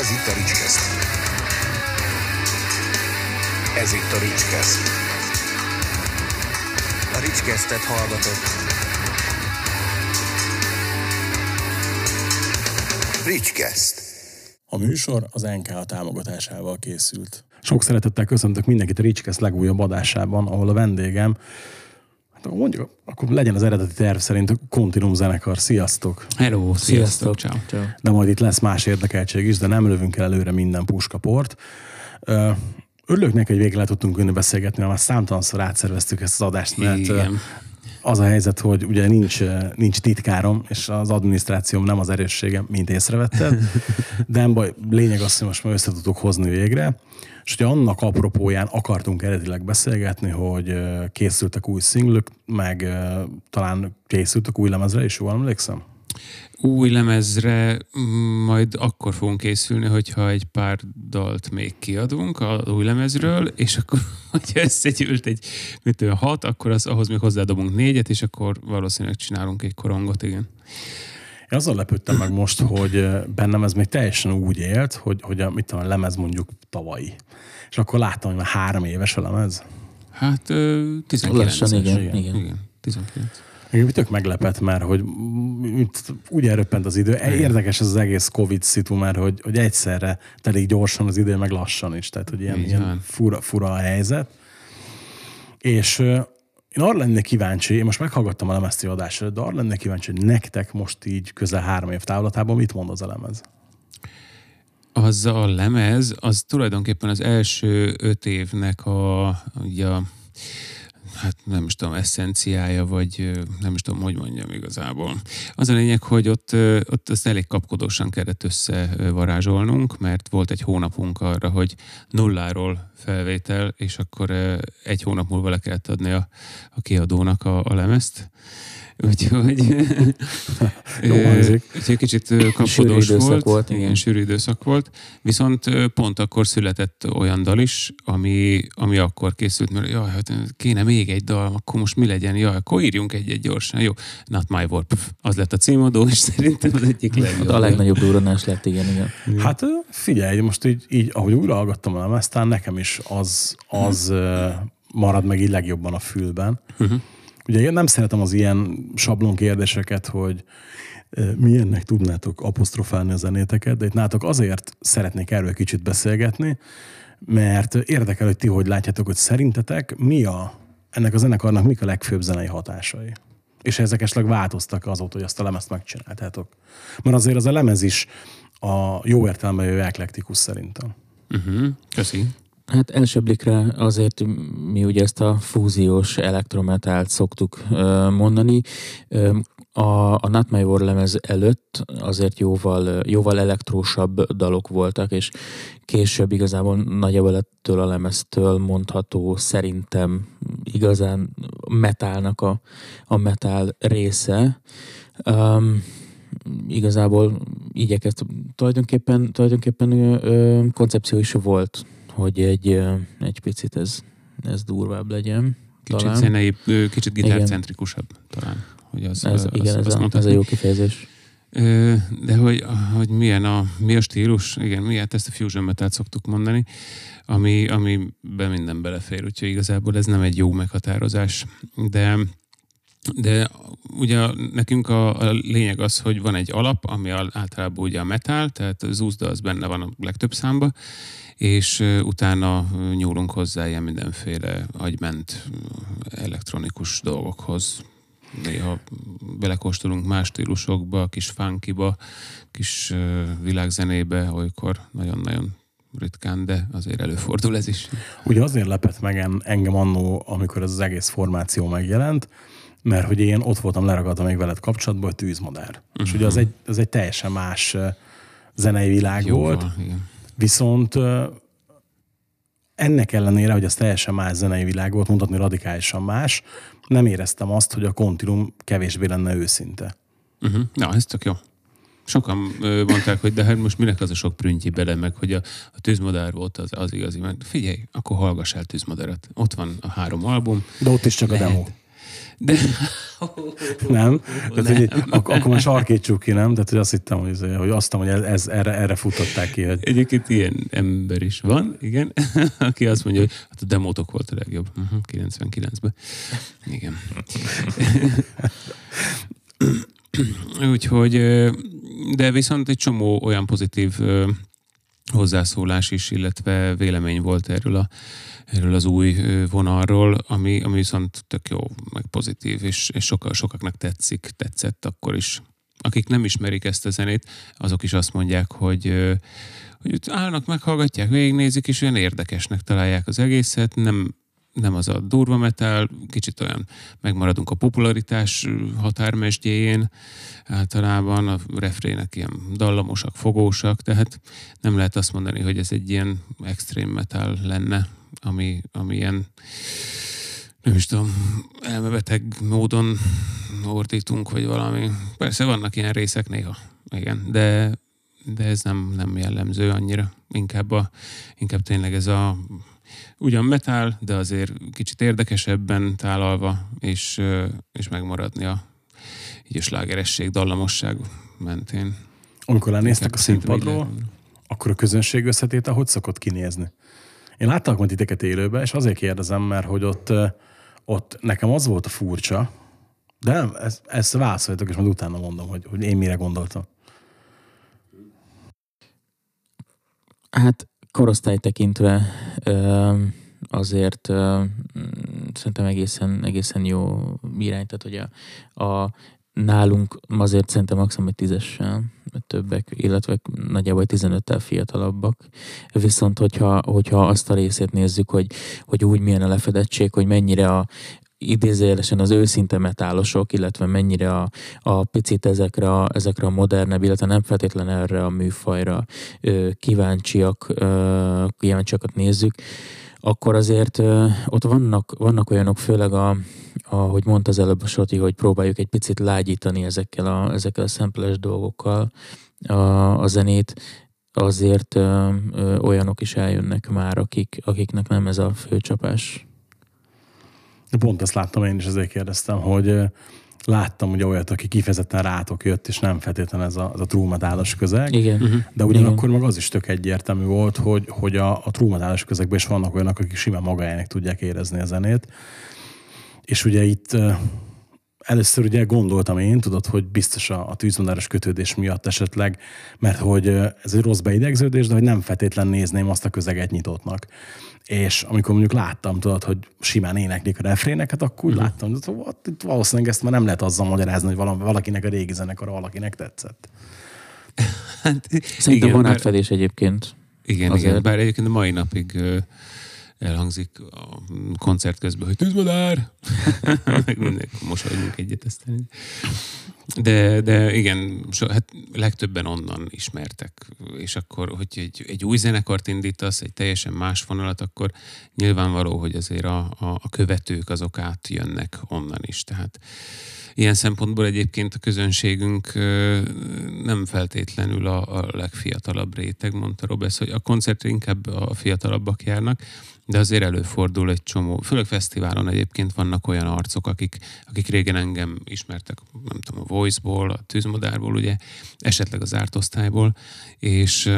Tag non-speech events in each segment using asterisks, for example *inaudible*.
Ez itt a Ricskeszt. Ez itt a Ricskeszt. A Ricskesztet hallgatott. Ricskeszt. A műsor az NKA támogatásával készült. Sok szeretettel köszöntök mindenkit a Ricskeszt legújabb adásában, ahol a vendégem mondjuk, akkor legyen az eredeti terv szerint a Continuum zenekar. Sziasztok! Hello, sziasztok, ciao. Ciao. De majd itt lesz más érdekeltség is, de nem lövünk el előre minden puskaport. Örülök neki, hogy végre le tudtunk önni beszélgetni, mert már számtalanszor átszerveztük ezt az adást, mert Igen. Az a helyzet, hogy ugye nincs, ö, nincs titkárom, és az adminisztrációm nem az erősségem, mint észrevetted, de nem baj, lényeg az, hogy most már össze tudtuk hozni végre. És ugye annak apropóján akartunk eredetileg beszélgetni, hogy ö, készültek új szinglök, meg ö, talán készültek új lemezre is, jól emlékszem? Új lemezre mm, majd akkor fogunk készülni, hogyha egy pár dalt még kiadunk a új lemezről, és akkor, *laughs* hogyha összegyűlt egy mit tudom, hat, akkor az, ahhoz még hozzádobunk négyet, és akkor valószínűleg csinálunk egy korongot, igen. Én azzal lepődtem meg most, hogy ö, bennem ez még teljesen úgy élt, hogy, hogy a, mit tudom, a lemez mondjuk tavalyi. És akkor láttam, hogy már három éves a lemez. Hát ö, 19 Lassan, igen, igen. igen. igen. 19. Engem tök meglepett, mert hogy úgy elröppent az idő. Érdekes ez az egész Covid szitu, mert hogy, hogy egyszerre telik gyorsan az idő, meg lassan is. Tehát, hogy ilyen, ilyen fura, fura a helyzet. És én arra lennék kíváncsi, én most meghallgattam a lemezti adásra, de arra lennék kíváncsi, hogy nektek most így közel három év távlatában mit mond az a lemez? Az a lemez, az tulajdonképpen az első öt évnek a, ugye, a hát nem is tudom, eszenciája, vagy nem is tudom, hogy mondjam igazából. Az a lényeg, hogy ott, ott ezt elég kapkodósan kellett összevarázsolnunk, mert volt egy hónapunk arra, hogy nulláról felvétel, és akkor egy hónap múlva le kellett adni a, a kiadónak a, a lemezt. Úgyhogy, *laughs* *laughs* úgyhogy kicsit ö, kapkodós volt. volt, igen, sűrű időszak volt. Viszont pont akkor született olyan dal is, ami, ami akkor készült, mert jaj, hát kéne még egy dal, akkor most mi legyen? Jaj, akkor írjunk egy-egy gyorsan. Jó, Not My War. Pff, az lett a címadó, és szerintem az egyik *laughs* legjobb. A legnagyobb durranás lett, igen, igen. Hát figyelj, most így, így ahogy újra hallgattam a lemezt, talán nekem is az, az ö, marad meg így legjobban a fülben. Uh-huh. Ugye én nem szeretem az ilyen sablon kérdéseket, hogy milyennek tudnátok apostrofálni a zenéteket, de itt nátok azért szeretnék erről kicsit beszélgetni, mert érdekel, hogy ti hogy látjátok, hogy szerintetek mi a, ennek a zenekarnak mik a legfőbb zenei hatásai. És ezek esetleg változtak azóta, hogy azt a lemezt megcsináltátok. Mert azért az a lemez is a jó értelemben jövő eklektikus szerintem. Uh-huh. Köszi. Hát első blikre azért mi ugye ezt a fúziós elektrometált szoktuk mondani. A, a Not My War lemez előtt azért jóval, jóval elektrósabb dalok voltak, és később igazából nagyjából ettől a lemeztől mondható szerintem igazán metálnak a, a metal része. Um, igazából igyekeztem, tulajdonképpen, tulajdonképpen ö, ö, koncepció is volt, hogy egy, egy picit ez, ez durvább legyen. Kicsit Talán. zenei, kicsit gitárcentrikusabb talán. Hogy az, Ez, az, igen, azt ez, a, ez a jó kifejezés. De hogy, hogy milyen a, mi a stílus, igen, mi hát ezt a fusion metal szoktuk mondani, ami, amiben minden belefér, úgyhogy igazából ez nem egy jó meghatározás, de de ugye nekünk a, a lényeg az, hogy van egy alap, ami al- általában ugye a metal, tehát az úzda az benne van a legtöbb számba, és utána nyúlunk hozzá ilyen mindenféle agyment elektronikus dolgokhoz. Néha belekóstolunk más stílusokba, kis funkiba, kis világzenébe, olykor nagyon-nagyon ritkán, de azért előfordul ez is. Ugye azért lepett meg en- engem annó, amikor ez az egész formáció megjelent, mert hogy én ott voltam leragadva még veled kapcsolatban, hogy tűzmadár. Uh-huh. És ugye az egy, az egy teljesen más zenei világ volt, Jóval, igen. viszont ennek ellenére, hogy az teljesen más zenei világ volt, mondhatni radikálisan más, nem éreztem azt, hogy a kontinum kevésbé lenne őszinte. Uh-huh. Na, ez tök jó. Sokan ö, mondták, hogy de hát most minek az a sok prüntyi bele, meg hogy a, a tűzmadár volt az, az igazi. Mert figyelj, akkor hallgass el tűzmadarat. Ott van a három album. De ott is csak a Lehet. demo. De... *laughs* Nem? Tehát, hogy, ak- akkor már sarkítsuk ki, nem? Tehát, hogy azt hittem, hogy, izé, hogy azt hogy ez, ez, erre, erre futották ki. Hogy... Egyébként ilyen ember is van, igen, *laughs* aki azt mondja, hogy hát a demótok volt a legjobb. Uh-huh, 99-ben. Igen. *laughs* Úgyhogy, de viszont egy csomó olyan pozitív hozzászólás is, illetve vélemény volt erről, a, erről az új vonalról, ami, ami viszont tök jó, meg pozitív, és, és soka, sokaknak tetszik, tetszett akkor is. Akik nem ismerik ezt a zenét, azok is azt mondják, hogy, hogy állnak, meghallgatják, végignézik, és olyan érdekesnek találják az egészet, nem nem az a durva metal, kicsit olyan megmaradunk a popularitás határmesdjéjén, általában a refrének ilyen dallamosak, fogósak, tehát nem lehet azt mondani, hogy ez egy ilyen extrém metal lenne, ami, ami ilyen nem is tudom, elmebeteg módon ordítunk, vagy valami. Persze vannak ilyen részek néha, igen, de, de ez nem, nem jellemző annyira. Inkább, a, inkább tényleg ez a ugyan metál, de azért kicsit érdekesebben tálalva, és, és megmaradni a így a slágeresség, dallamosság mentén. Amikor lenéztek a színpadról, akkor a közönség összetéte hogy szokott kinézni? Én láttam majd titeket élőben, és azért kérdezem, mert hogy ott, ott nekem az volt a furcsa, de nem, ezt, ezt válaszoljatok, és majd utána mondom, hogy, hogy én mire gondoltam. Hát korosztály tekintve azért szerintem egészen, egészen jó irány, tehát hogy a, a nálunk azért szerintem maximum egy tízessel többek, illetve nagyjából 15-tel fiatalabbak. Viszont hogyha, hogyha azt a részét nézzük, hogy, hogy úgy milyen a lefedettség, hogy mennyire a idézőjelesen az őszinte metálosok, illetve mennyire a, a picit ezekre a, ezekre a modernebb, illetve nem feltétlen erre a műfajra ö, kíváncsiak, ö, kíváncsiakat nézzük, akkor azért ö, ott vannak, vannak olyanok, főleg a, ahogy mondta az előbb a Soti, hogy próbáljuk egy picit lágyítani ezekkel a, ezekkel a szemples dolgokkal a, a zenét, azért ö, ö, olyanok is eljönnek már, akik, akiknek nem ez a főcsapás. Pont ezt láttam én is, ezért kérdeztem, hogy láttam ugye olyat, aki kifejezetten rátok jött, és nem feltétlenül ez a, az a trúmadálos közeg. Igen. Uh-huh. De ugyanakkor Igen. meg az is tök egyértelmű volt, hogy, hogy a, a trúmadálos közegben is vannak olyanok, akik simán magájának tudják érezni a zenét. És ugye itt először ugye gondoltam én, tudod, hogy biztos a, a tűzvonáros kötődés miatt esetleg, mert hogy ez egy rossz beidegződés, de hogy nem feltétlen nézném azt a közeget nyitottnak. És amikor mondjuk láttam, tudod, hogy simán éneklik a refréneket, akkor úgy uh-huh. láttam, hogy itt valószínűleg ezt már nem lehet azzal magyarázni, hogy valakinek a régi zenekar valakinek tetszett. hát, Szerintem igen, van átfedés egyébként. Igen, azért. igen, bár egyébként a mai napig elhangzik a koncert közben, hogy tűzmadár! Meg *laughs* mindenki mosolyogunk egyet aztán. De, de igen, so, hát legtöbben onnan ismertek, és akkor, hogy egy, egy új zenekart indítasz, egy teljesen más vonalat, akkor nyilvánvaló, hogy azért a, a, a követők azok átjönnek onnan is. Tehát ilyen szempontból egyébként a közönségünk nem feltétlenül a, a legfiatalabb réteg, mondta Robesz, hogy a koncertre inkább a fiatalabbak járnak, de azért előfordul egy csomó, főleg fesztiválon egyébként vannak olyan arcok, akik, akik régen engem ismertek, nem tudom, a Voice-ból, a Tűzmadárból, ugye, esetleg az zárt osztályból, és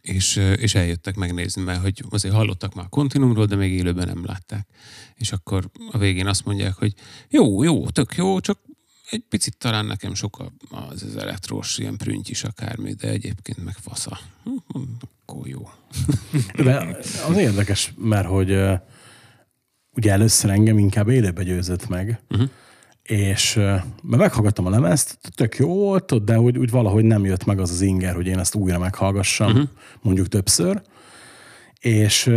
és, és eljöttek megnézni, mert hogy azért hallottak már a kontinumról, de még élőben nem látták. És akkor a végén azt mondják, hogy jó, jó, tök jó, csak egy picit talán nekem sok az, az elektrós ilyen prüntj is akármi, de egyébként meg fasza. Hm, akkor jó. *laughs* De az érdekes, mert hogy ugye először engem inkább élőbe győzött meg, uh-huh. És mert meghallgattam a lemezt, tök jó volt, de úgy, úgy valahogy nem jött meg az az inger, hogy én ezt újra meghallgassam, uh-huh. mondjuk többször, és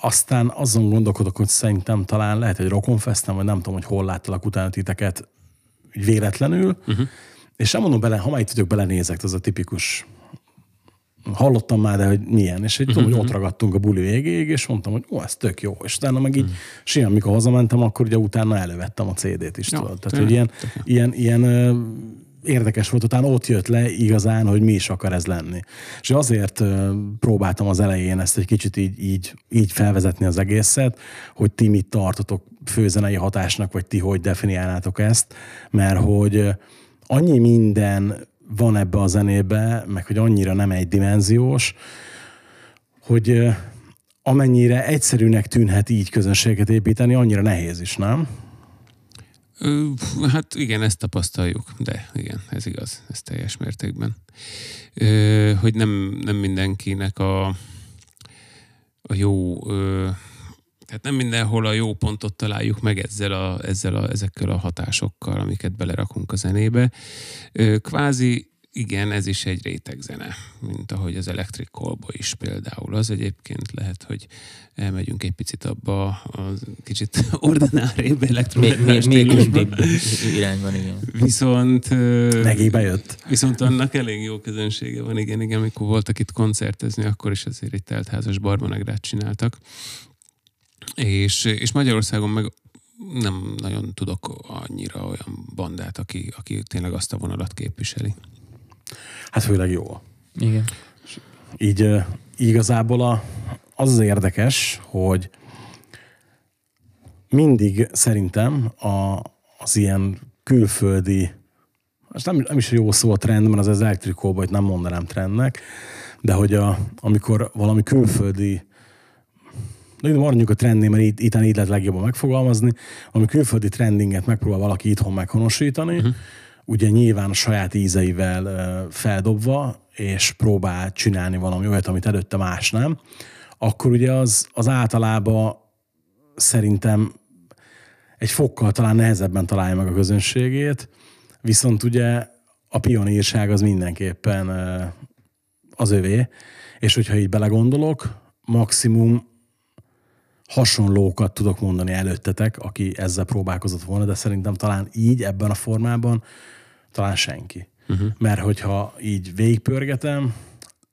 aztán azon gondolkodok, hogy szerintem talán lehet egy rokonfesztem, vagy nem tudom, hogy hol láttalak utána titeket véletlenül, uh-huh. és nem mondom bele, ha már itt vagyok, belenézek, az a tipikus hallottam már, de hogy milyen, és egy uh-huh. tudom, hogy ott ragadtunk a buli végéig, és mondtam, hogy ó, ez tök jó, és utána meg így uh-huh. simán, mikor hazamentem, akkor ugye utána elővettem a CD-t is, ja, tudod. Tehát, hogy ilyen, ilyen, ilyen érdekes volt, utána ott jött le igazán, hogy mi is akar ez lenni. És azért próbáltam az elején ezt egy kicsit így, így, így felvezetni az egészet, hogy ti mit tartotok főzenei hatásnak, vagy ti hogy definiálnátok ezt, mert hogy annyi minden van ebbe a zenébe, meg hogy annyira nem egydimenziós, hogy amennyire egyszerűnek tűnhet így közönséget építeni, annyira nehéz is, nem? Hát igen, ezt tapasztaljuk, de igen, ez igaz, ez teljes mértékben. Hogy nem, nem mindenkinek a, a jó, ö, tehát nem mindenhol a jó pontot találjuk meg ezzel a, ezzel a, ezekkel a hatásokkal, amiket belerakunk a zenébe. Kvázi igen, ez is egy rétegzene, mint ahogy az Electric Callba is például. Az egyébként lehet, hogy elmegyünk egy picit abba a kicsit *laughs* ordinárébb elektronikus még, még, még irányban, igen. Viszont... Megint bejött. Viszont annak elég jó közönsége van, igen, igen, amikor voltak itt koncertezni, akkor is azért egy teltházas barbonegrát csináltak. És, és Magyarországon meg nem nagyon tudok annyira olyan bandát, aki, aki tényleg azt a vonalat képviseli. Hát főleg jó. Igen. Így igazából a, az az érdekes, hogy mindig szerintem a, az ilyen külföldi, és nem, nem is jó szó a trend, mert az az elektrikóban, hogy nem mondanám trendnek, de hogy a, amikor valami külföldi de maradjunk a trendnél, mert itt, itt így lehet legjobban megfogalmazni, ami külföldi trendinget megpróbál valaki itthon meghonosítani, uh-huh ugye nyilván a saját ízeivel feldobva, és próbál csinálni valami olyat, amit előtte más nem, akkor ugye az, az általában szerintem egy fokkal talán nehezebben találja meg a közönségét, viszont ugye a pionírság az mindenképpen az övé, és hogyha így belegondolok, maximum hasonlókat tudok mondani előttetek, aki ezzel próbálkozott volna, de szerintem talán így, ebben a formában talán senki. Uh-huh. Mert hogyha így végigpörgetem,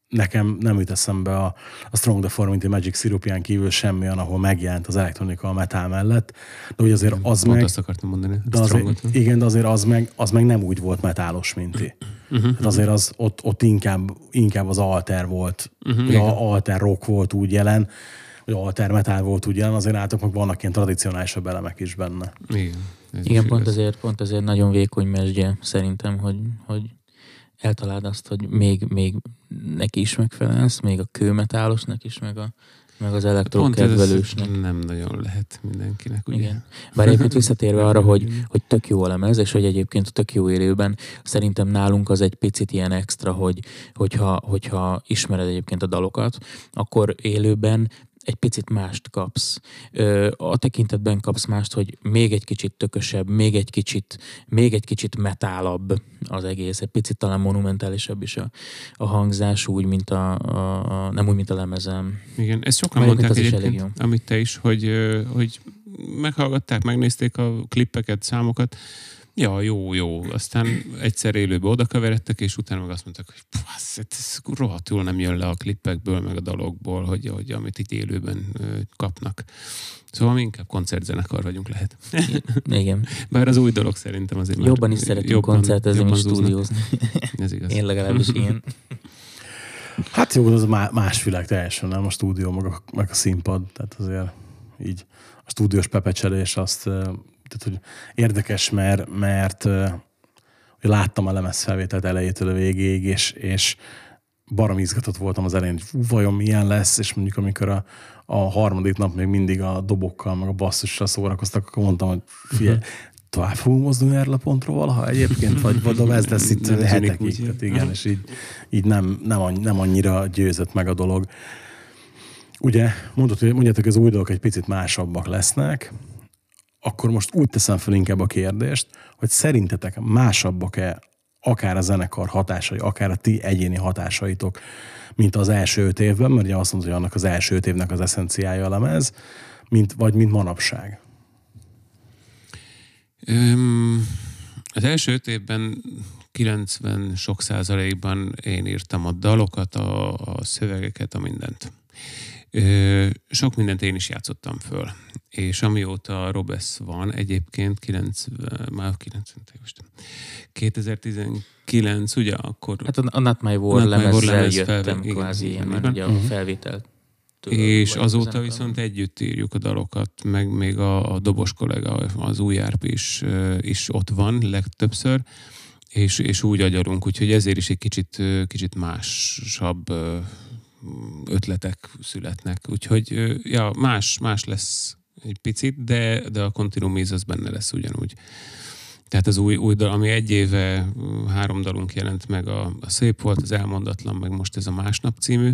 nekem nem jut eszembe a, a Strong Deformity Magic Sirupján kívül semmi olyan, ahol megjelent az elektronika a metal mellett, de hogy azért az Pont meg... azt akartam mondani. De azért, igen, de azért az meg, az meg nem úgy volt metálos, mint ti. Uh-huh. Hát azért az, ott, ott inkább, inkább az alter volt, uh-huh, vagy alter rock volt úgy jelen, vagy alter metal volt jelen, azért látok, meg vannak ilyen tradicionálisabb elemek is benne. Igen. Igen, pont ezért, pont ezért nagyon vékony mesdje szerintem, hogy, hogy eltaláld azt, hogy még, még neki is megfelelsz, még a kőmetálosnak is, meg, a, meg az elektrokedvelősnek. nem nagyon lehet mindenkinek, ugye? Igen. Bár egyébként visszatérve arra, hogy, *laughs* hogy tök jó a lemez, és hogy egyébként tök jó élőben, szerintem nálunk az egy picit ilyen extra, hogy, hogyha, hogyha ismered egyébként a dalokat, akkor élőben egy picit mást kapsz. A tekintetben kapsz mást, hogy még egy kicsit tökösebb, még egy kicsit, még egy kicsit metálabb az egész, egy picit talán monumentálisabb is a, a hangzás, úgy, mint a, a, a nem úgy, mint a lemezem. Igen, ezt sokan Mert mondták egyébként, amit te is, hogy, hogy meghallgatták, megnézték a klippeket, számokat, Ja, jó, jó. Aztán egyszer élőbe oda keveredtek, és utána meg azt mondták, hogy ez, ez rohadtul nem jön le a klippekből, meg a dalokból, hogy, hogy amit itt élőben kapnak. Szóval mi inkább koncertzenekar vagyunk lehet. Igen. Bár az új dolog szerintem azért Jobban is szeretünk jobban, koncertezni, mint stúdiózni. *laughs* Ez igaz. Én legalábbis ilyen. *laughs* Hát jó, az más világ teljesen, nem a stúdió, meg a, meg a színpad. Tehát azért így a stúdiós pepecselés azt tehát, hogy érdekes, mert, mert hogy láttam a lemez felvételt elejétől a végéig, és, és barom izgatott voltam az elején, hogy vajon milyen lesz, és mondjuk amikor a, a harmadik nap még mindig a dobokkal, meg a basszussal szórakoztak, akkor mondtam, hogy figyelj, *laughs* tovább fogunk mozdulni erre a pontról valaha egyébként, vagy vagy *laughs* ez lesz itt hetekig. Tehát igen, és így, így nem, nem, nem annyira győzött meg a dolog. Ugye, mondod, hogy mondjátok, az új dolgok egy picit másabbak lesznek, akkor most úgy teszem fel inkább a kérdést, hogy szerintetek másabbak-e akár a zenekar hatásai, akár a ti egyéni hatásaitok, mint az első öt évben, mert ugye azt mondod, hogy annak az első öt évnek az eszenciája a lemez, mint, vagy mint manapság? Um, az első öt évben 90 sok százalékban én írtam a dalokat, a, a szövegeket, a mindent. Sok mindent én is játszottam föl. És amióta Robesz van, egyébként 90, már 90, most 2019, ugye akkor... Hát a, Not My War Not My lemezzel War lemez jöttem felve- kvázi, igen, igen. ugye a Mhm. felvételt. és azóta viszont együtt írjuk a dalokat, meg még a, a dobos kollega, az új árp is, is ott van legtöbbször, és, és úgy agyalunk, úgyhogy ezért is egy kicsit, kicsit másabb ötletek születnek. Úgyhogy ja, más, más lesz egy picit, de, de a Continuum Is az benne lesz ugyanúgy. Tehát az új, új dal, ami egy éve három dalunk jelent meg, a, a Szép volt, az Elmondatlan, meg most ez a Másnap című,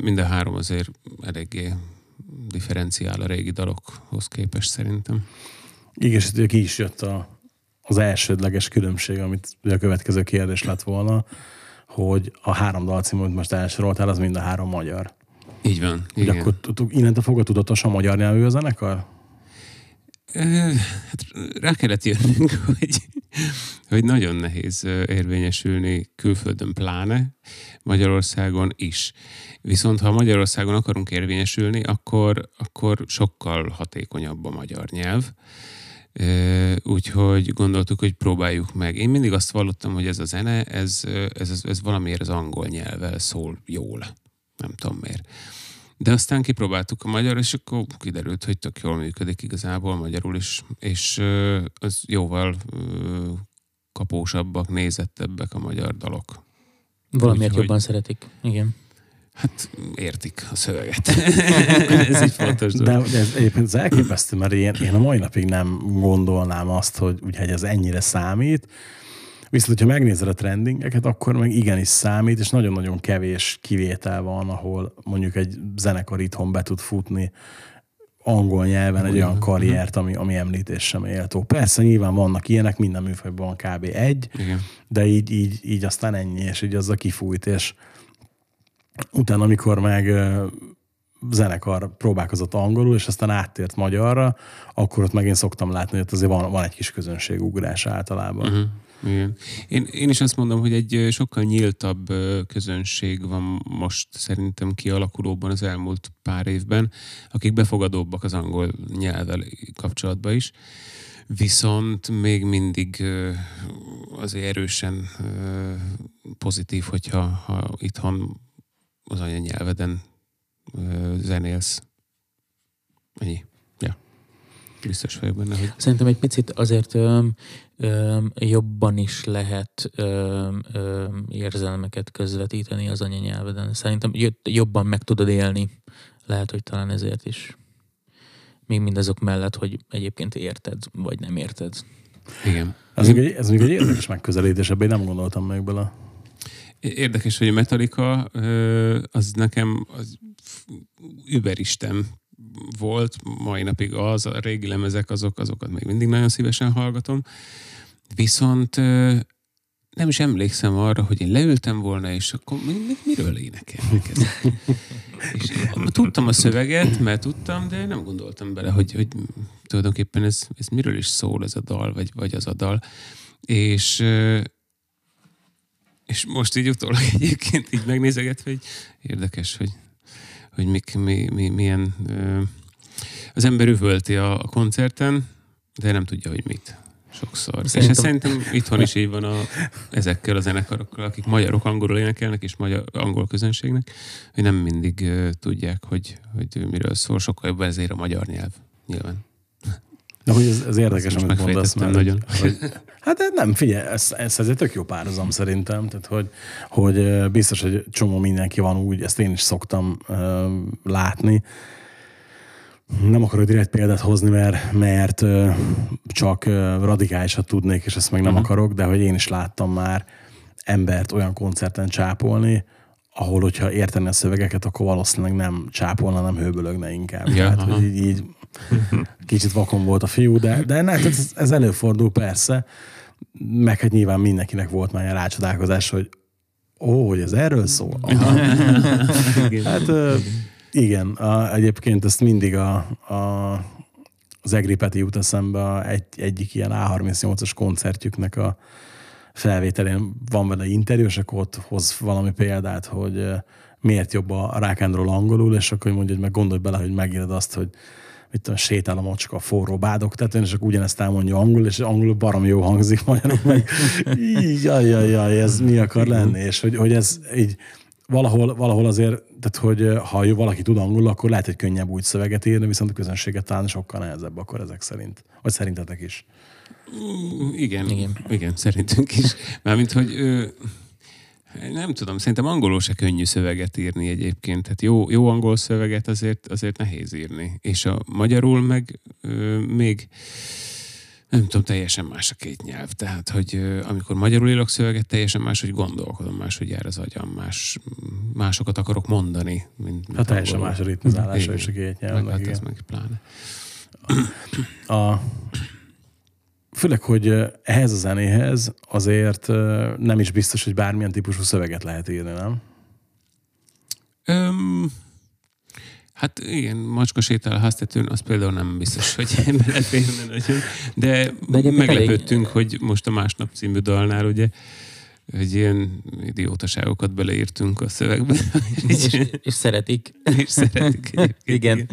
Mind a három azért eléggé differenciál a régi dalokhoz képest szerintem. Igen, és ki is jött a, az elsődleges különbség, amit a következő kérdés lett volna, hogy a három dalcím, amit most elsoroltál, az mind a három magyar. Így van. Hogy Igen. akkor innentől fogva tudatosan magyar nyelvű a zenekar? Hát rá kellett jönnünk, *laughs* hogy, hogy nagyon nehéz érvényesülni külföldön pláne, Magyarországon is. Viszont ha Magyarországon akarunk érvényesülni, akkor, akkor sokkal hatékonyabb a magyar nyelv. Úgyhogy gondoltuk, hogy próbáljuk meg. Én mindig azt vallottam, hogy ez a zene, ez, ez, ez, ez valamiért az angol nyelvvel szól jól. Nem tudom miért. De aztán kipróbáltuk a magyar, és akkor kiderült, hogy tök jól működik igazából magyarul is, és az jóval kapósabbak, nézettebbek a magyar dalok. Valamiért Úgyhogy- jobban szeretik. Igen. Hát értik a szöveget. *laughs* Ez egy fontos De, dolog. de ez egyébként ez elképesztő, mert én, én a mai napig nem gondolnám azt, hogy, hogy ez ennyire számít. Viszont, hogyha megnézed a trendingeket, akkor meg igenis számít, és nagyon-nagyon kevés kivétel van, ahol mondjuk egy zenekar itthon be tud futni angol nyelven egy olyan karriert, ami, ami említés sem éltó. Persze nyilván vannak ilyenek, minden műfajban van kb. egy, Igen. de így, így, így aztán ennyi, és így az a kifújt, és utána, amikor meg zenekar próbálkozott angolul, és aztán áttért magyarra, akkor ott meg én szoktam látni, hogy azért van, van egy kis közönségugrás általában. Uh-huh. Igen. Én, én is azt mondom, hogy egy sokkal nyíltabb közönség van most szerintem kialakulóban az elmúlt pár évben, akik befogadóbbak az angol nyelvvel kapcsolatban is. Viszont még mindig azért erősen pozitív, hogyha ha itthon az anyanyelveden ö, zenélsz. Ennyi. Ja. Biztos vagyok benne, hogy Szerintem egy picit azért öm, öm, jobban is lehet öm, öm, érzelmeket közvetíteni az anyanyelveden. Szerintem jobban meg tudod élni. Lehet, hogy talán ezért is. Még mindazok mellett, hogy egyébként érted, vagy nem érted. igen. Ez, még egy, ez még egy érdekes megközelítés, ebben én nem gondoltam meg bele. Érdekes, hogy a Metallica az nekem az überisten volt, mai napig az, a régi lemezek, azok, azokat még mindig nagyon szívesen hallgatom. Viszont nem is emlékszem arra, hogy én leültem volna, és akkor mi, mi, miről énekelnek ezek. *laughs* és tudtam a szöveget, mert tudtam, de nem gondoltam bele, hogy, hogy tulajdonképpen ez, ez miről is szól ez a dal, vagy, vagy az a dal. És és most így utólag *laughs* egyébként így megnézegetve, hogy érdekes, hogy, hogy mik, mi, mi, milyen... Ö, az ember üvölti a, a koncerten, de nem tudja, hogy mit. Sokszor. Szerintem... És szerintem itthon is így van a, ezekkel a zenekarokkal, akik magyarok angolul énekelnek, és magyar, angol közönségnek, hogy nem mindig uh, tudják, hogy, hogy miről szól. Sokkal jobb ezért a magyar nyelv, nyilván. De hogy ez, ez érdekes, Ezt amit mondasz. Mert, nagyon. Hogy, *laughs* hát nem, figyelj, ez, ez, ez egy tök jó párhuzam szerintem. Tehát, hogy, hogy ö, biztos, hogy csomó mindenki van úgy, ezt én is szoktam uh, látni. Nem akarok direkt példát hozni, mert, mert csak radikálisat tudnék, és ezt meg nem Mhm. akarok, de hogy én is láttam már embert olyan koncerten csápolni, ahol, hogyha értene a szövegeket, akkor valószínűleg nem csápolna, nem hőbölögne inkább. Ja, Tehát, aha. hogy így, így *laughs* kicsit vakon volt a fiú, de, de ne, ez, ez előfordul persze, meg hát nyilván mindenkinek volt már ilyen rácsodálkozás, hogy ó, hogy ez erről szól. *laughs* Hát igen, a, egyébként ezt mindig a, a, az Egri Peti jut eszembe egy, egyik ilyen A38-as koncertjüknek a felvételén. Van vele interjú, és akkor ott hoz valami példát, hogy miért jobb a rock angolul, és akkor mondja, hogy meg gondolj bele, hogy megírod azt, hogy mit tudom, sétál a macska a forró bádok tetőn, és akkor ugyanezt elmondja angol, és angolul barom jó hangzik magyarul, meg így, jaj, jaj, jaj, ez mi akar lenni, és hogy, hogy ez így valahol, valahol azért, tehát hogy ha valaki tud angolul, akkor lehet, hogy könnyebb úgy szöveget írni, viszont a közönséget talán sokkal nehezebb akkor ezek szerint. Vagy szerintetek is. Igen, igen, igen szerintünk is. Mármint, hogy ö, nem tudom, szerintem angolul se könnyű szöveget írni egyébként. Tehát jó, jó angol szöveget azért, azért nehéz írni. És a magyarul meg ö, még nem tudom, teljesen más a két nyelv. Tehát, hogy ö, amikor magyarul írok szöveget, teljesen más, hogy gondolkodom, más, hogy jár az agyam, más, másokat akarok mondani. Mint, mint hát teljesen más a ritmizálása is a két nyelvnek. Hát ez meg pláne. A, főleg, hogy ehhez a zenéhez azért nem is biztos, hogy bármilyen típusú szöveget lehet írni, nem? Öm, hát igen, macska sétál a háztetőn, az például nem biztos, hogy *laughs* beleférne nagyon. De, De meglepődtünk, elég... hogy most a Másnap című dalnál ugye hogy ilyen idiótaságokat beleírtunk a szövegbe. *laughs* és, és szeretik. *laughs* És szeretik. Igen. igen.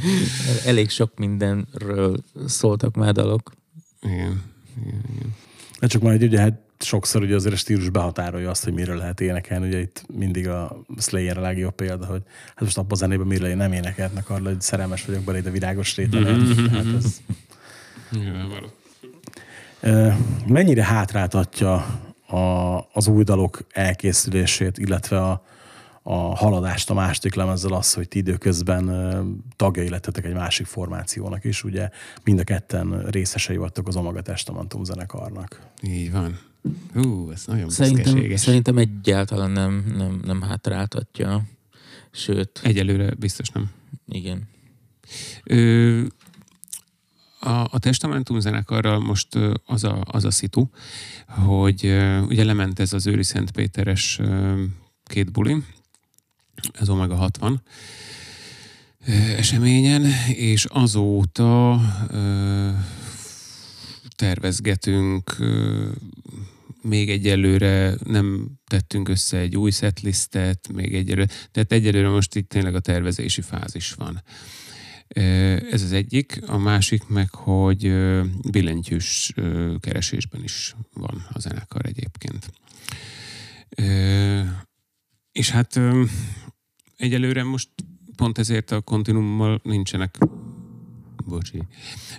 Elég sok mindenről szóltak már dalok. Igen. Igen, igen. Hát csak majd ugye hát sokszor ugye azért a stílus behatárolja azt, hogy miről lehet énekelni. Ugye itt mindig a Slayer a legjobb példa, hogy hát most abban a zenében miről nem énekelhetnek arra, hogy szerelmes vagyok belé, de virágos rételen. Mm-hmm. Hát ez... Mennyire hátráltatja a, az új dalok elkészülését, illetve a, a haladást a második lemezzel az, hogy ti időközben tagjai lettetek egy másik formációnak is, ugye mind a ketten részesei vagytok az Omaga Testamentum zenekarnak. Így van. Hú, ez nagyon szerintem, szerintem egyáltalán nem, nem, nem hátráltatja, sőt. Egyelőre biztos nem. Igen. Ö, a, a Testamentum zenekarral most az a, az a szitu, hogy ugye lement ez az Őri Szentpéteres két buli, ez Omega 60 eseményen, és azóta tervezgetünk, még egyelőre nem tettünk össze egy új setlistet, még egyelőre, tehát egyelőre most itt tényleg a tervezési fázis van. Ez az egyik. A másik meg, hogy billentyűs keresésben is van a zenekar egyébként. És hát egyelőre most pont ezért a kontinummal nincsenek bocsi,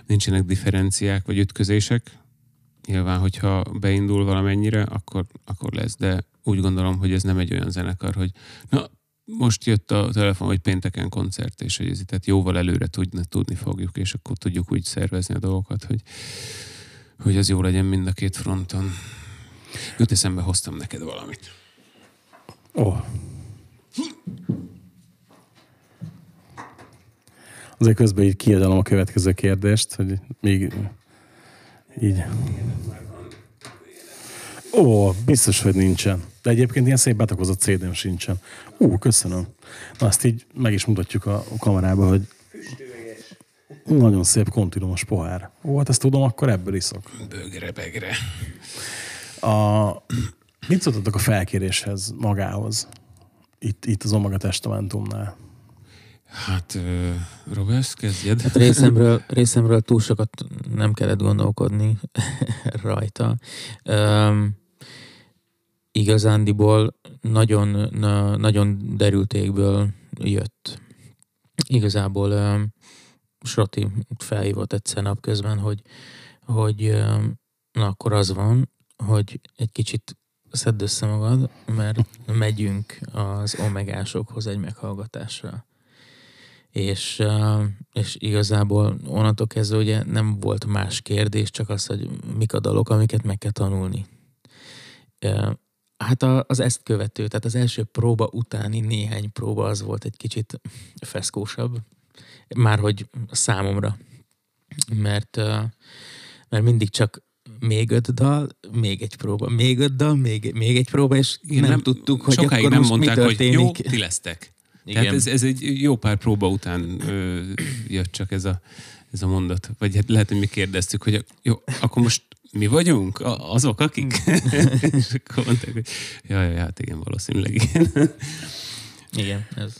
nincsenek differenciák vagy ütközések. Nyilván, hogyha beindul valamennyire, akkor, akkor lesz, de úgy gondolom, hogy ez nem egy olyan zenekar, hogy na, most jött a telefon, hogy pénteken koncert, és hogy ez tehát jóval előre tudni, tudni fogjuk, és akkor tudjuk úgy szervezni a dolgokat, hogy, hogy az jó legyen mind a két fronton. Jut eszembe hoztam neked valamit. Ó. Oh. Azért közben így kiadalom a következő kérdést, hogy még így. Ó, biztos, hogy nincsen. De egyébként ilyen szép betakozott CD-m sincsen. Ú, köszönöm. Na, azt így meg is mutatjuk a kamerába, hogy nagyon szép kontinumos pohár. Ó, hát ezt tudom, akkor ebből iszok. Bögre, begre. A, mit szóltatok a felkéréshez magához? Itt, itt az Omega Testamentumnál. Hát, Robert, kezdjed. Hát részemről, részemről túl sokat nem kellett gondolkodni *laughs* rajta. Um, igazándiból nagyon, na, nagyon derültékből jött. Igazából um, Sroti felhívott egyszer napközben, hogy, hogy um, na akkor az van, hogy egy kicsit szedd össze magad, mert megyünk az omegásokhoz egy meghallgatásra. És, és igazából onnantól kezdve ugye nem volt más kérdés, csak az, hogy mik a dalok, amiket meg kell tanulni. Hát az ezt követő, tehát az első próba utáni néhány próba az volt egy kicsit feszkósabb, már hogy számomra. Mert, mert mindig csak még öt dal, még egy próba, még öt dal, még, még egy próba, és Igen, nem, nem tudtuk, hogy sokáig akkor nem most mondták, mi történik. hogy jó, ti lesztek. Igen. Tehát ez, ez egy jó pár próba után ö, jött csak ez a, ez a mondat. Vagy hát lehet, hogy mi kérdeztük, hogy jó, akkor most mi vagyunk? Azok, akik? *laughs* és akkor mondták, hogy jaj, jaj, hát igen, valószínűleg igen. Igen, ez,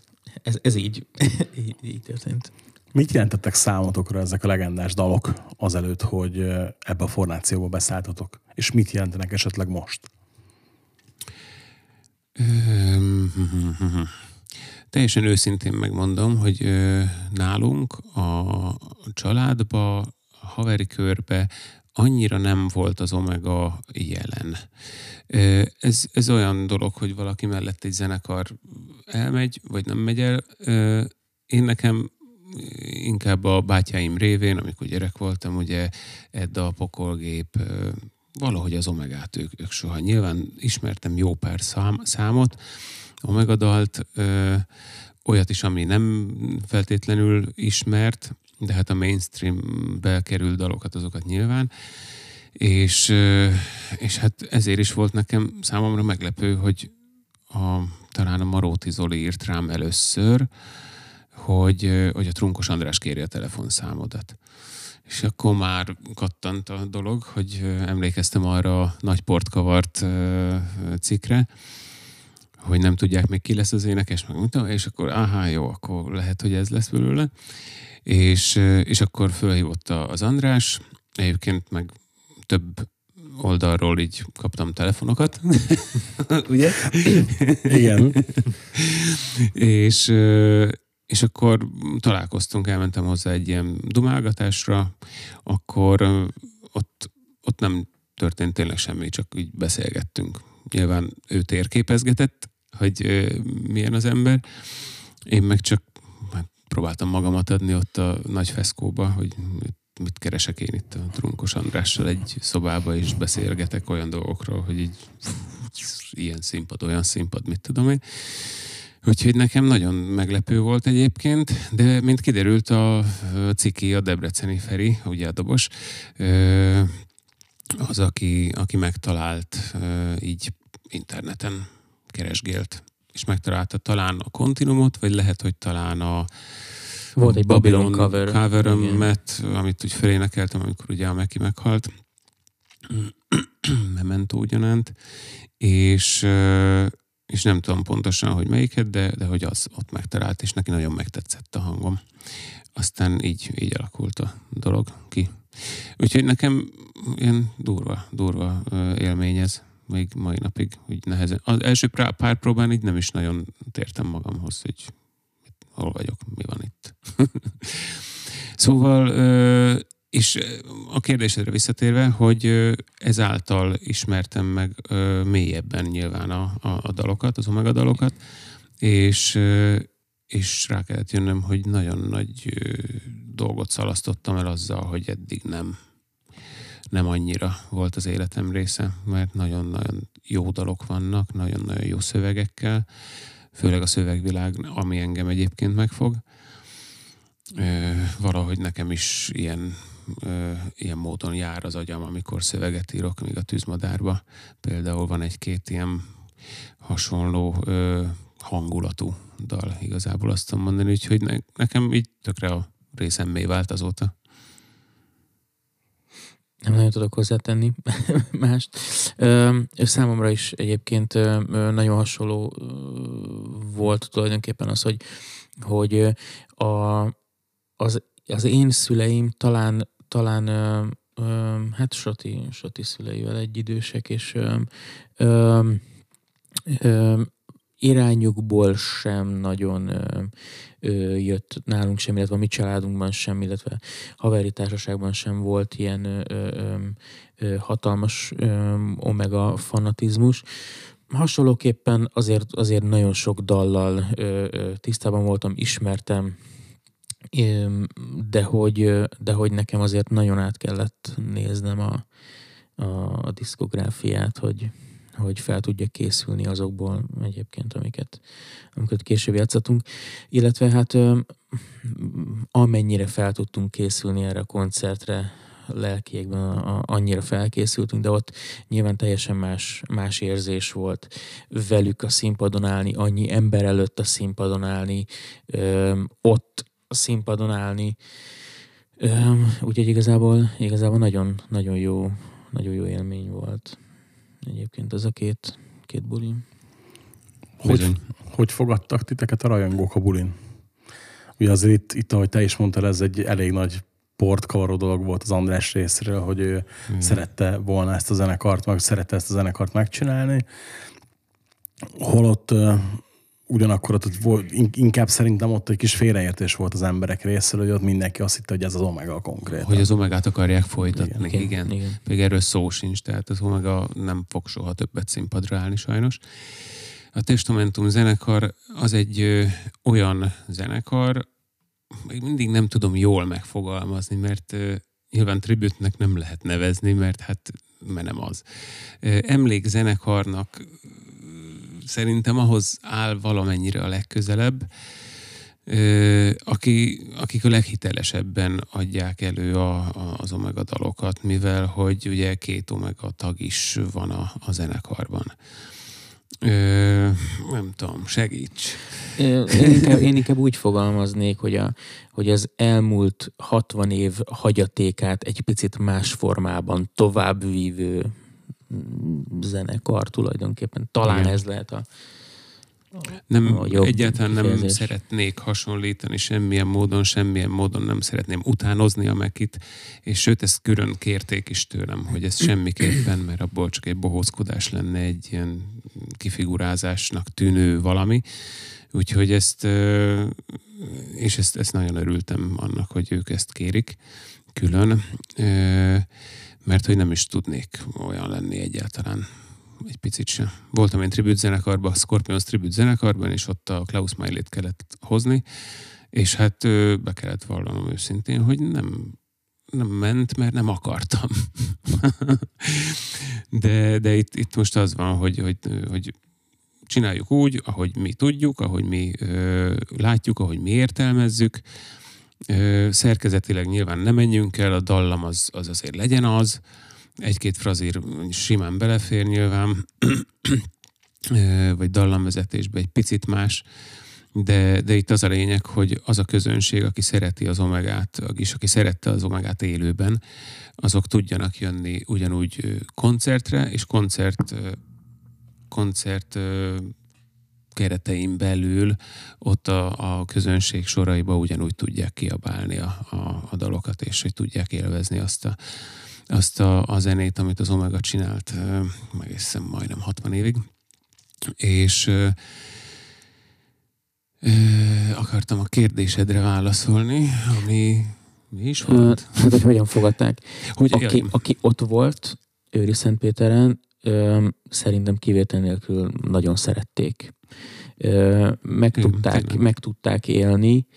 ez, ez így, *laughs* így, így történt. Mit jelentettek számotokra ezek a legendás dalok azelőtt, hogy ebbe a formációba beszálltatok? És mit jelentenek esetleg most? Teljesen őszintén megmondom, hogy nálunk a családba, a haveri körbe annyira nem volt az Omega jelen. Ez, ez olyan dolog, hogy valaki mellett egy zenekar elmegy, vagy nem megy el. Én nekem inkább a bátyáim révén, amikor gyerek voltam, ugye Edda, a Pokolgép, valahogy az Omegát ők, ők soha. Nyilván ismertem jó pár szám, számot, Omega dalt, ö, olyat is, ami nem feltétlenül ismert, de hát a mainstreambe került dalokat, azokat nyilván. És, és hát ezért is volt nekem számomra meglepő, hogy a, talán a Maróti Zoli írt rám először, hogy, hogy a Trunkos András kéri a telefonszámodat. És akkor már kattant a dolog, hogy emlékeztem arra a nagy portkavart cikre, hogy nem tudják még ki lesz az énekes, meg és akkor áhá, jó, akkor lehet, hogy ez lesz belőle. És, és akkor fölhívott az András, egyébként meg több oldalról így kaptam telefonokat, ugye? *laughs* Igen. és, és akkor találkoztunk, elmentem hozzá egy ilyen dumálgatásra, akkor ott, ott nem történt tényleg semmi, csak így beszélgettünk. Nyilván ő térképezgetett, hogy milyen az ember, én meg csak hát, próbáltam magamat adni ott a nagy feszkóba, hogy mit keresek én itt a Trunkos Andrással egy szobába, és beszélgetek olyan dolgokról, hogy így ilyen színpad, olyan színpad, mit tudom én. Úgyhogy nekem nagyon meglepő volt egyébként, de mint kiderült a ciki, a Debreceni Feri, ugye a dobos, az, aki, aki megtalált így interneten, keresgélt, és megtalálta talán a kontinumot, vagy lehet, hogy talán a volt egy Babylon, Babylon cover. cover amit úgy felénekeltem, amikor ugye a Meki meghalt. *clears throat* Memento ugyanánt. És és nem tudom pontosan, hogy melyiket, de, de hogy az ott megtalált, és neki nagyon megtetszett a hangom. Aztán így, így alakult a dolog ki. Úgyhogy nekem ilyen durva, durva élmény ez még mai napig, úgy nehezen. Az első pár próbán így nem is nagyon tértem magamhoz, hogy hol vagyok, mi van itt. *laughs* szóval és a kérdésedre visszatérve, hogy ezáltal ismertem meg mélyebben nyilván a, a, a dalokat, az Omega dalokat, és, és rá kellett jönnöm, hogy nagyon nagy dolgot szalasztottam el azzal, hogy eddig nem, nem annyira volt az életem része, mert nagyon-nagyon jó dalok vannak, nagyon-nagyon jó szövegekkel, főleg a szövegvilág, ami engem egyébként megfog. Valahogy nekem is ilyen ö, ilyen módon jár az agyam, amikor szöveget írok, még a tűzmadárba. Például van egy-két ilyen hasonló ö, hangulatú dal, igazából azt tudom mondani, úgyhogy ne, nekem így tökre a részemmé vált azóta. Nem nagyon tudok hozzátenni *laughs* mást. Ö, számomra is egyébként nagyon hasonló volt tulajdonképpen az, hogy, hogy a, az, az én szüleim talán talán ö, ö, hát Soti, Soti szüleivel egyidősek, és ö, ö, ö, irányukból sem nagyon ö, ö, jött nálunk sem, illetve a mi családunkban sem, illetve haveri társaságban sem volt ilyen ö, ö, ö, hatalmas ö, omega fanatizmus. Hasonlóképpen azért, azért nagyon sok dallal ö, ö, tisztában voltam, ismertem, de hogy, de hogy nekem azért nagyon át kellett néznem a, a, a diszkográfiát, hogy, hogy fel tudja készülni azokból egyébként, amiket, amiket később játszhatunk. Illetve hát amennyire fel tudtunk készülni erre a koncertre, lelkiekben annyira felkészültünk, de ott nyilván teljesen más, más érzés volt velük a színpadon állni, annyi ember előtt a színpadon állni, ott a színpadon állni. Úgyhogy igazából, igazából nagyon, nagyon jó, nagyon jó élmény volt egyébként az a két, két buli. Hogy, hogy fogadtak titeket a rajongók a bulin? Ugye azért itt, itt, ahogy te is mondtad, ez egy elég nagy portkavaró dolog volt az András részéről, hogy ő mm. szerette volna ezt a zenekart, meg szerette ezt a zenekart megcsinálni. Holott ugyanakkor ott volt, inkább szerintem ott egy kis félreértés volt az emberek részéről, hogy ott mindenki azt hitte, hogy ez az Omega konkrét. Hogy az Omegát akarják folytatni, igen. igen. igen. Még erről szó sincs, tehát az Omega nem fog soha többet színpadra állni sajnos. A Testamentum zenekar az egy ö, olyan zenekar, még mindig nem tudom jól megfogalmazni, mert ö, nyilván tribütnek nem lehet nevezni, mert hát mert nem az. Emlékzenekarnak szerintem ahhoz áll valamennyire a legközelebb, aki, akik a leghitelesebben adják elő a, a, az Omega dalokat, mivel hogy ugye két Omega tag is van a, a zenekarban. Ö, nem tudom, segíts. Én inkább, én inkább úgy fogalmaznék, hogy, a, hogy az elmúlt 60 év hagyatékát egy picit más formában továbbvívő zenekar tulajdonképpen. Talán Igen. ez lehet a, nem, a jobb egyáltalán kifejezés. nem szeretnék hasonlítani semmilyen módon, semmilyen módon nem szeretném utánozni a mekit, és sőt, ezt külön kérték is tőlem, hogy ez semmiképpen, mert abból csak egy bohózkodás lenne, egy ilyen kifigurázásnak tűnő valami. Úgyhogy ezt, és ezt, ezt nagyon örültem annak, hogy ők ezt kérik külön mert hogy nem is tudnék olyan lenni egyáltalán. Egy picit sem. Voltam én tribut zenekarban, a Scorpions tribut zenekarban, és ott a Klaus Miley-t kellett hozni, és hát be kellett vallanom őszintén, hogy nem, nem ment, mert nem akartam. *laughs* de de itt, itt most az van, hogy, hogy, hogy csináljuk úgy, ahogy mi tudjuk, ahogy mi ö, látjuk, ahogy mi értelmezzük, Szerkezetileg nyilván nem menjünk el, a dallam az, az azért legyen az, egy-két frazír simán belefér nyilván, vagy dallamvezetésbe egy picit más, de, de itt az a lényeg, hogy az a közönség, aki szereti az omegát, és aki szerette az omegát élőben, azok tudjanak jönni ugyanúgy koncertre, és koncert, koncert keretein belül ott a, a közönség soraiba ugyanúgy tudják kiabálni a, a, a dalokat, és hogy tudják élvezni azt a, azt a, a zenét, amit az Omega csinált egészen majdnem 60 évig. És ö, ö, akartam a kérdésedre válaszolni, ami mi is volt? Hát, hogy hogyan fogadták. Hogy, aki, aki ott volt Őri Szentpéteren, szerintem kivétel nélkül nagyon szerették meg, tudták, meg tudták élni.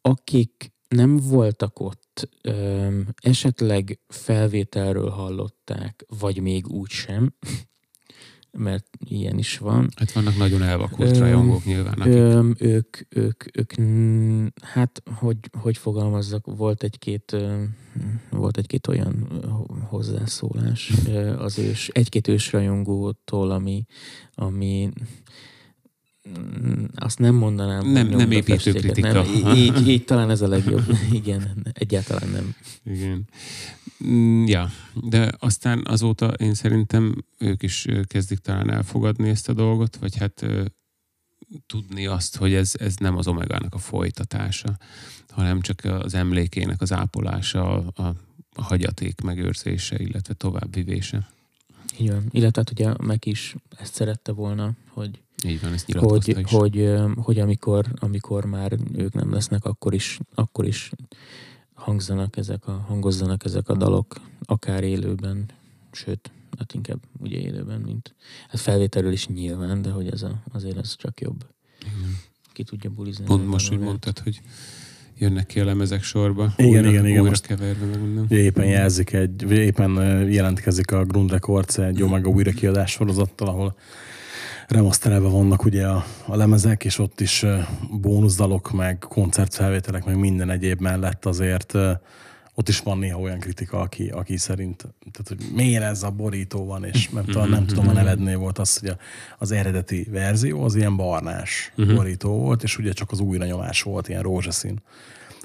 Akik nem voltak ott, esetleg felvételről hallották, vagy még úgy sem, mert ilyen is van. Hát vannak nagyon elvakult rajongók nyilván. Akik... Öm, ők, ők, ők, hát hogy, hogy fogalmazzak, volt egy-két volt egy-két olyan hozzászólás az ős, egy-két ősrajongótól, ami, ami azt nem mondanám. Nem, nem építő kritika. Nem, így, így talán ez a legjobb. *laughs* Igen, egyáltalán nem. Igen. Mm, ja, de aztán azóta én szerintem ők is kezdik talán elfogadni ezt a dolgot, vagy hát tudni azt, hogy ez, ez nem az omegának a folytatása, hanem csak az emlékének az ápolása, a, a, a hagyaték megőrzése, illetve továbbvivése. Így van. Illetve hát ugye meg is ezt szerette volna, hogy így van, ezt hogy, is. hogy, hogy amikor, amikor már ők nem lesznek, akkor is, akkor is hangzanak ezek a, hangozzanak ezek a dalok, akár élőben, sőt, hát inkább ugye élőben, mint hát felvételről is nyilván, de hogy ez a, azért ez csak jobb. Igen. Ki tudja bulizni. Pont most úgy mondtad, hogy jönnek ki a lemezek sorba. Igen, újra, igen, igen. Újra most keverve meg minden. Éppen jelzik egy, éppen jelentkezik a Grund Records egy Omega újra kiadás sorozattal, ahol remasterelve vannak ugye a, a lemezek, és ott is bónuszdalok, meg koncertfelvételek, meg minden egyéb mellett azért ott is van néha olyan kritika, aki, aki szerint, tehát, hogy miért ez a borító van, és nem, tudom, nem tudom, a nevednél volt az, hogy az eredeti verzió az ilyen barnás uh-huh. borító volt, és ugye csak az újra nyomás volt, ilyen rózsaszín.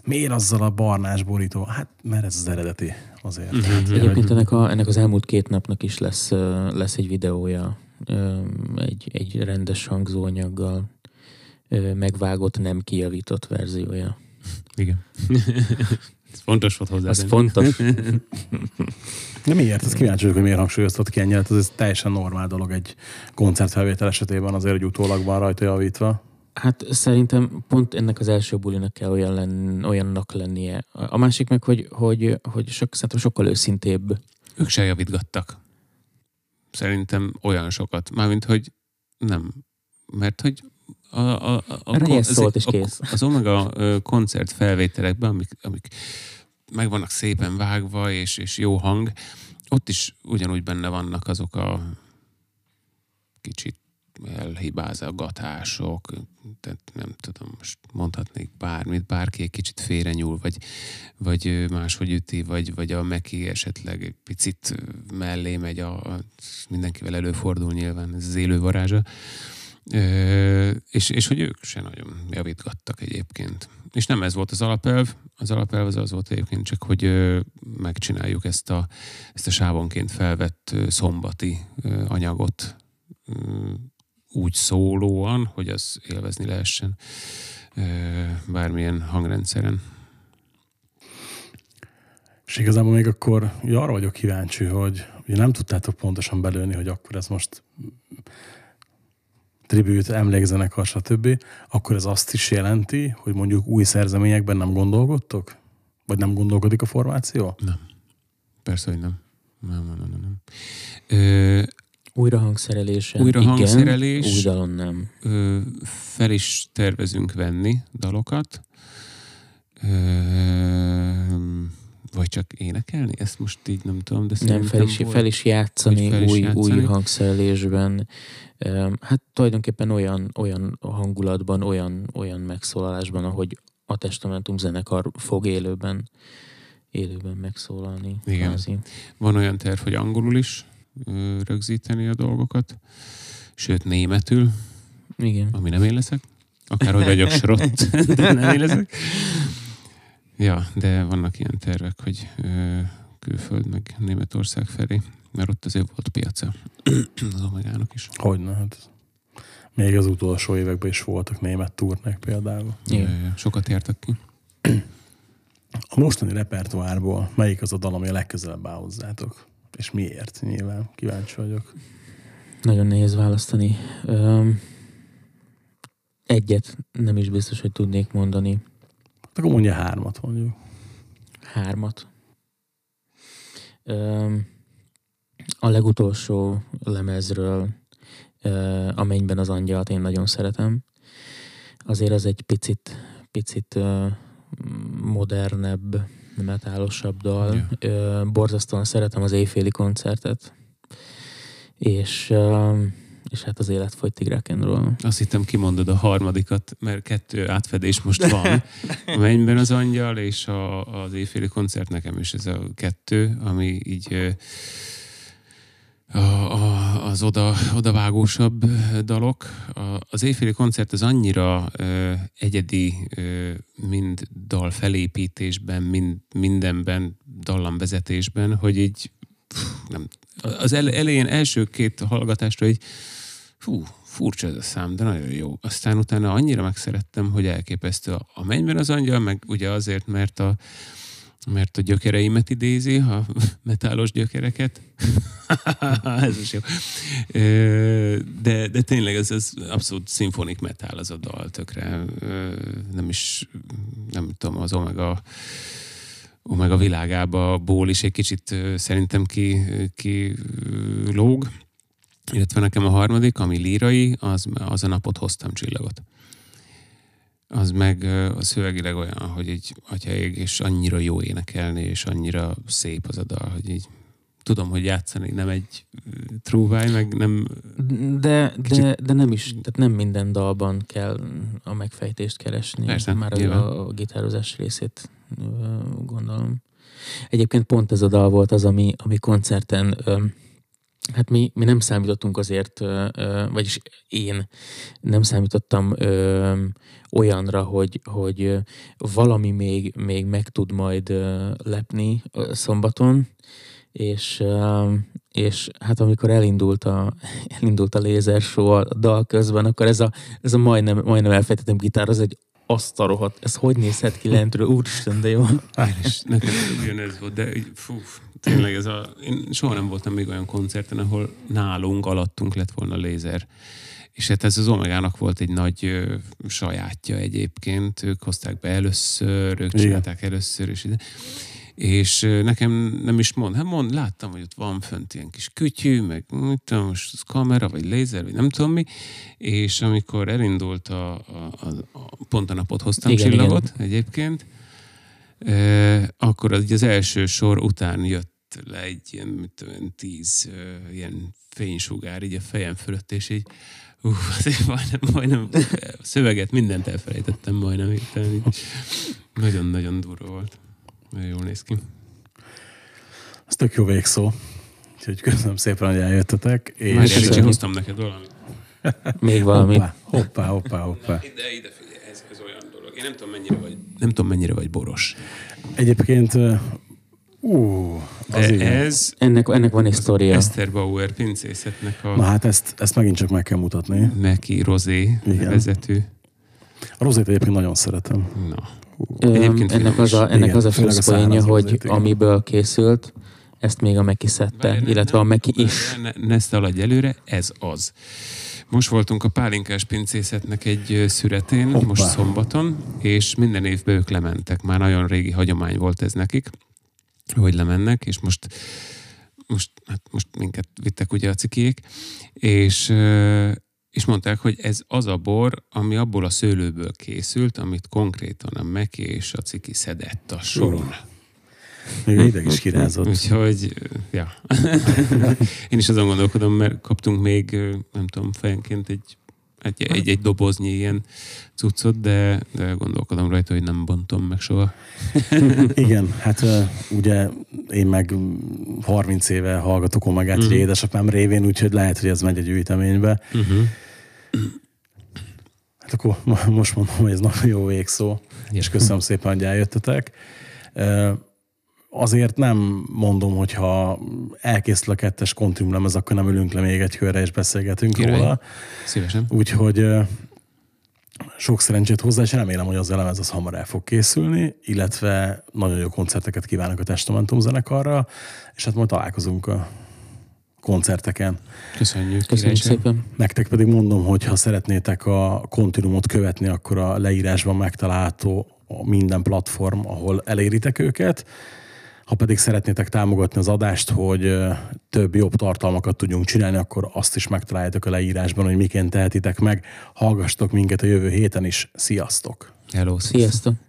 Miért azzal a barnás borító? Hát, mert ez az eredeti azért. Uh-huh. Hát, Egyébként ennek, a, ennek az elmúlt két napnak is lesz, lesz egy videója egy, egy rendes hangzóanyaggal megvágott, nem kijavított verziója. Igen. *laughs* Ez fontos volt hozzá. Az fontos. *laughs* De miért? Ez kíváncsi vagyok, hogy miért hangsúlyoztat ki ennyire. Ez teljesen normál dolog egy koncertfelvétel esetében azért, hogy utólag van rajta javítva. Hát szerintem pont ennek az első bulinak kell olyan lenn, olyannak lennie. A másik meg, hogy, hogy, hogy sok, szerintem sokkal őszintébb. Ők se javítgattak. Szerintem olyan sokat. Mármint, hogy nem. Mert hogy a, a, a, a, az- szólt és a- kész. Az Omega koncert felvételekben, amik, amik meg vannak szépen vágva, és, és jó hang, ott is ugyanúgy benne vannak azok a kicsit elhibázgatások, tehát nem tudom, most mondhatnék bármit, bárki egy kicsit félrenyúl, vagy, vagy ö, máshogy üti, vagy, vagy a Meki esetleg egy picit mellé megy, a, a, mindenkivel előfordul nyilván, ez az élő varázsa. Ö, és, és hogy ők se nagyon javítgattak egyébként. És nem ez volt az alapelv, az alapelv az az volt egyébként csak, hogy megcsináljuk ezt a, ezt a sávonként felvett ö, szombati anyagot úgy szólóan, hogy az élvezni lehessen bármilyen hangrendszeren. És igazából még akkor ugye arra vagyok kíváncsi, hogy ugye nem tudtátok pontosan belőni, hogy akkor ez most tribűt, emlékzenekar, stb. Akkor ez azt is jelenti, hogy mondjuk új szerzeményekben nem gondolkodtok? Vagy nem gondolkodik a formáció? Nem. Persze, hogy nem. Nem, nem, nem, nem, nem. Ö, Újra hangszerelésen Újra igen, hangszerelés. új dalon nem. ö, fel is tervezünk venni dalokat. Ö, vagy csak énekelni? Ezt most így nem tudom, de Nem, szerintem fel is, volt. fel is játszani, fel is új, játszani. új hangszerelésben. Hát tulajdonképpen olyan, olyan hangulatban, olyan, olyan megszólalásban, ahogy a Testamentum zenekar fog élőben, élőben megszólalni. Igen. kvázi. Van olyan terv, hogy angolul is rögzíteni a dolgokat, sőt németül, Igen. ami nem én leszek. Akárhogy vagyok *laughs* srott, de nem én leszek. Ja, de vannak ilyen tervek, hogy külföld meg Németország felé, mert ott azért volt piaca az Omegának is. Hogyne, hát még az utolsó években is voltak német turnék például. Igen. Sokat értek ki. A mostani repertoárból melyik az a dal, ami a legközelebb áll hozzátok? És miért? Nyilván kíváncsi vagyok. Nagyon nehéz választani. Egyet nem is biztos, hogy tudnék mondani. Hát Akkor mondja hármat mondjuk. Hármat. A legutolsó lemezről, ö, a mennyben az angyalt én nagyon szeretem. Azért az egy picit, picit modernebb, metálosabb dal. Ö, borzasztóan szeretem az éjféli koncertet. És, és hát az élet fogy tigrákenról. Azt hittem kimondod a harmadikat, mert kettő átfedés most van. A *laughs* mennyben az angyal és a, az éjféli koncert nekem is ez a kettő, ami így a, az oda, odavágósabb dalok. A, az éjféli koncert az annyira ö, egyedi, ö, mind dal felépítésben, mind mindenben, dallamvezetésben, hogy így nem, az ele- elején első két hallgatásra így fú, furcsa ez a szám, de nagyon jó. Aztán utána annyira megszerettem, hogy elképesztő. A mennyben az angyal, meg ugye azért, mert a, mert a gyökereimet idézi, a metálos gyökereket. *laughs* ez is jó. De, de tényleg ez, ez abszolút szimfonik metál az a dal, tökre. Nem is, nem tudom, az Omega Omega világába ból is egy kicsit szerintem ki, ki lóg. Illetve nekem a harmadik, ami lírai, az, az a napot hoztam csillagot. Az meg a szövegileg olyan, hogy egy atyaég, és annyira jó énekelni, és annyira szép az a dal, hogy így tudom, hogy játszani nem egy trúváj, meg nem... De, de, de nem is, tehát nem minden dalban kell a megfejtést keresni. Persze, Már a, nyilván. a gitározás részét gondolom. Egyébként pont ez a dal volt az, ami, ami koncerten ö, Hát mi, mi nem számítottunk azért, vagyis én nem számítottam olyanra, hogy, hogy valami még, még meg tud majd lepni szombaton, és, és hát amikor elindult a, *laughs* elindult a lézer show a dal közben, akkor ez a, ez a majdnem, majdnem elfejtettem gitár, az egy azt a rohadt, ez hogy nézhet ki lentről, úristen, de jó. Nekem ugyanez volt, de fú, tényleg ez a, én soha nem voltam még olyan koncerten, ahol nálunk, alattunk lett volna lézer. És hát ez az Omegának volt egy nagy ö, sajátja egyébként, ők hozták be először, ők Igen. csinálták először, és ide. És nekem nem is mond, hát mond, láttam, hogy ott van fönt ilyen kis kütyű, meg mit tudom, most az kamera, vagy lézer, vagy nem tudom mi, és amikor elindult a, a, a, a pont a napot hoztam Igen, igen, csillagot igen. egyébként, akkor az, az első sor után jött le egy ilyen, mit tudom, tíz ilyen fénysugár így a fejem fölött, és így Ú, azért majdnem, majdnem a szöveget, mindent elfelejtettem majdnem. Nagyon-nagyon durva volt. Nagyon jól néz ki. Ez tök jó végszó. Úgyhogy köszönöm szépen, hogy eljöttetek. És Már hoztam neked valamit. Még valami. hoppá, hoppá, hoppá, hoppá. De ide figyelj, ez, ez olyan dolog. Én nem tudom, mennyire vagy, nem tudom, mennyire vagy boros. Egyébként, ú, az igen. ez Ennek, ennek van egy sztoria. Eszter Bauer pincészetnek Na a hát ezt, ezt megint csak meg kell mutatni. Meki Rozé Igen. vezető. A rozét egyébként nagyon szeretem. Na. Egyébként ennek az a, Igen, ennek az a a pluszpoénja, száraz hogy rozét, igen. amiből készült, ezt még a Meki szedte, Várj, illetve a ne- Meki is. Ne, ne, ne ezt aladj előre, ez az. Most voltunk a Pálinkás pincészetnek egy szüretén, Hoppá. most szombaton, és minden évben ők lementek. Már nagyon régi hagyomány volt ez nekik, hogy lemennek, és most most, hát most minket vittek ugye a cikiék, és, és mondták, hogy ez az a bor, ami abból a szőlőből készült, amit konkrétan a Meki és a ciki szedett a soron. Még ide is kirázott. Úgyhogy, ja. *laughs* Én is azon gondolkodom, mert kaptunk még, nem tudom, fejenként egy, egy, egy, egy doboznyi ilyen cuccot, de, de gondolkodom rajta, hogy nem bontom meg soha. *laughs* Igen, hát ugye én meg 30 éve hallgatok Omegát, mm. édesapám révén, úgyhogy lehet, hogy ez megy egy gyűjteménybe. Uh-huh. Hát akkor mo- most mondom, hogy ez nagyon jó végszó, és köszönöm szépen, hogy eljöttetek. Azért nem mondom, hogy ha elkészül a kettes kontriumlemez, akkor nem ülünk le még egy körre és beszélgetünk Király. róla. Szívesen. Úgyhogy sok szerencsét hozzá, és remélem, hogy az elemez az hamar el fog készülni, illetve nagyon jó koncerteket kívánok a Testamentum zenekarra, és hát majd találkozunk a koncerteken. Köszönjük. Köszönjük szépen. Nektek pedig mondom, hogy ha szeretnétek a kontinumot követni, akkor a leírásban megtalálható a minden platform, ahol eléritek őket. Ha pedig szeretnétek támogatni az adást, hogy több jobb tartalmakat tudjunk csinálni, akkor azt is megtaláljátok a leírásban, hogy miként tehetitek meg. Hallgastok minket a jövő héten is. Sziasztok! Hello, sziasztok. Sziasztok!